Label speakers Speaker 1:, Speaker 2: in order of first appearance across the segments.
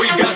Speaker 1: we got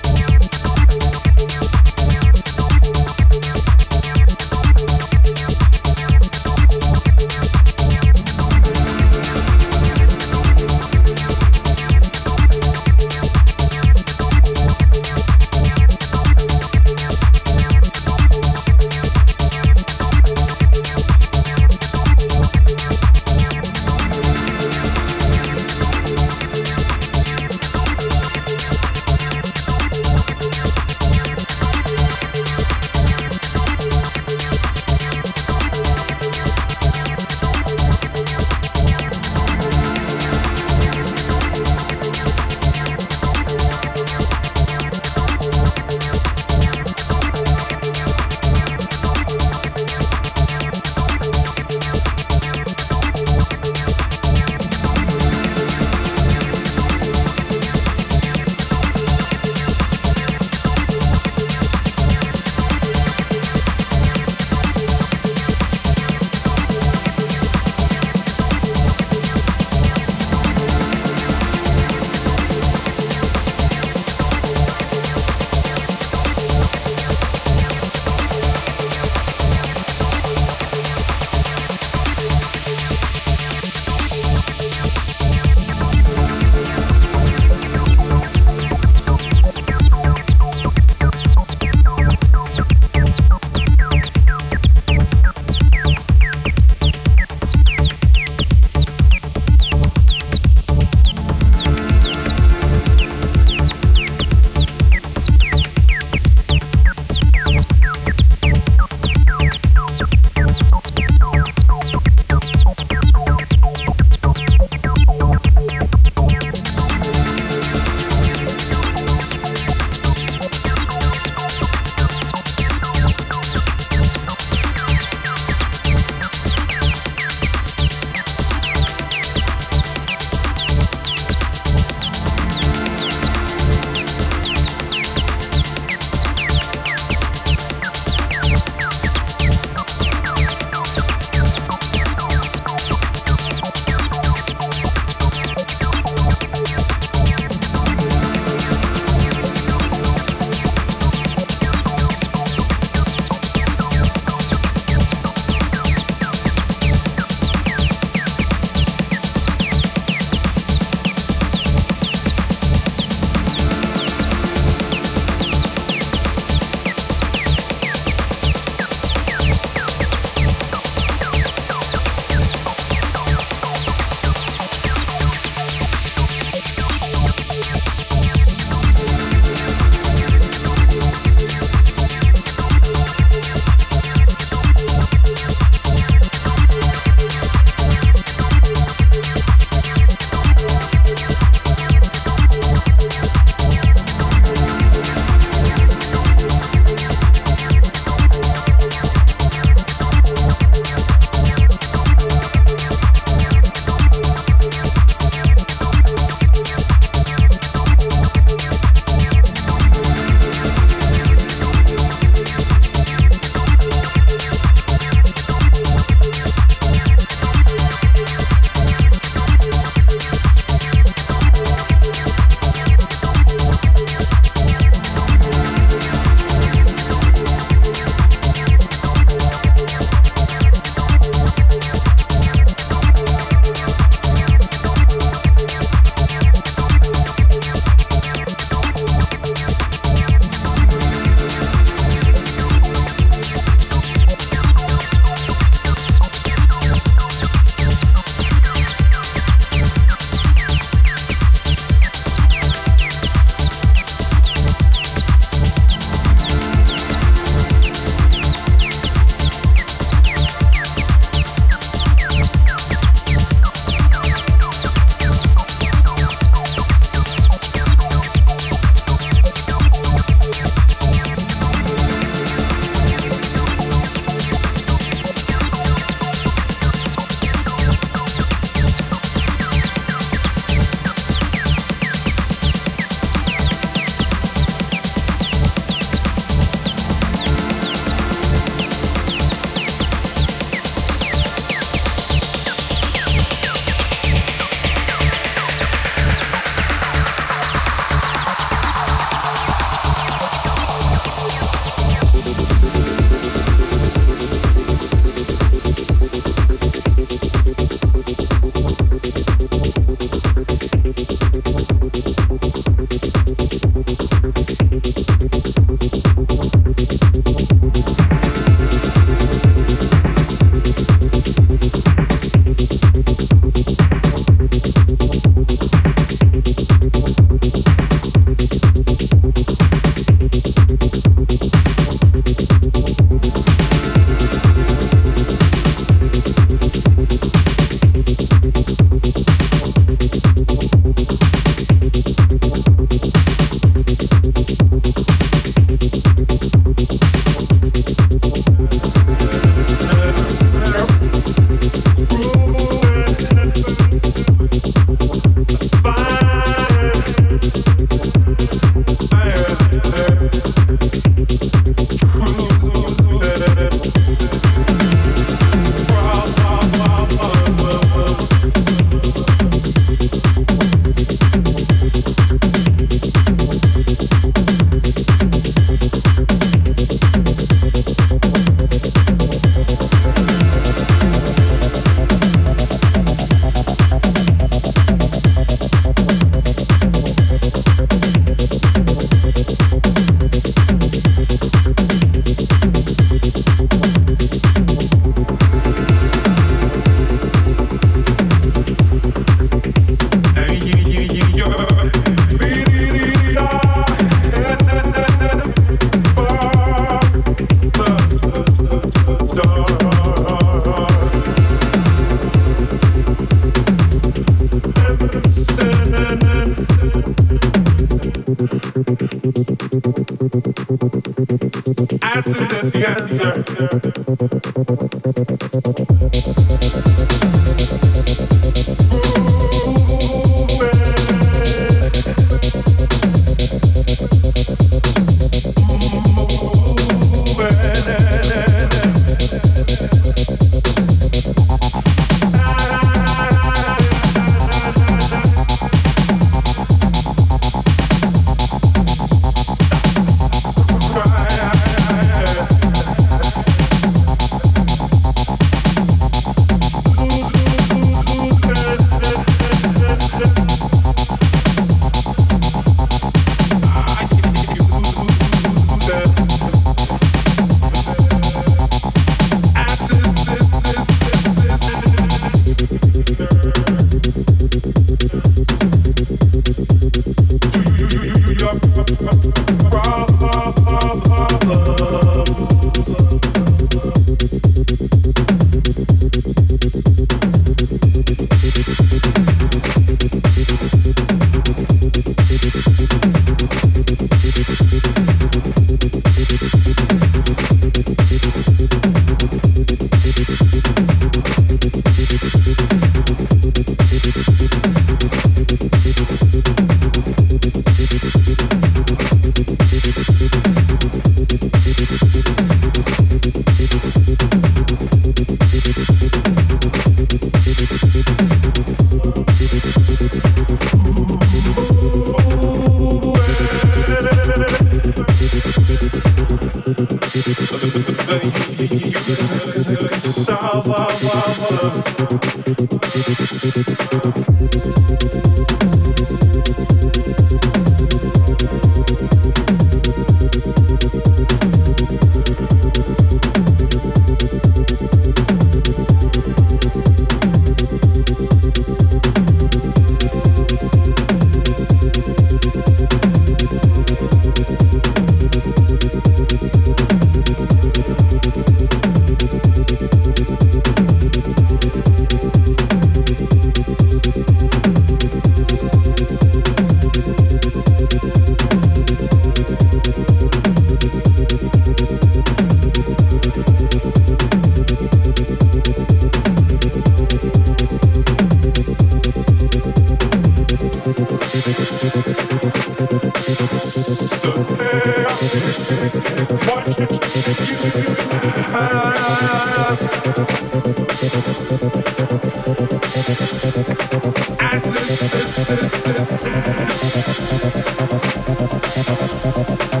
Speaker 1: I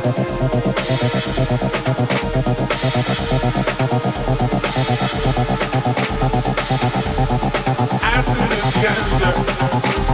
Speaker 1: Acid is cancer.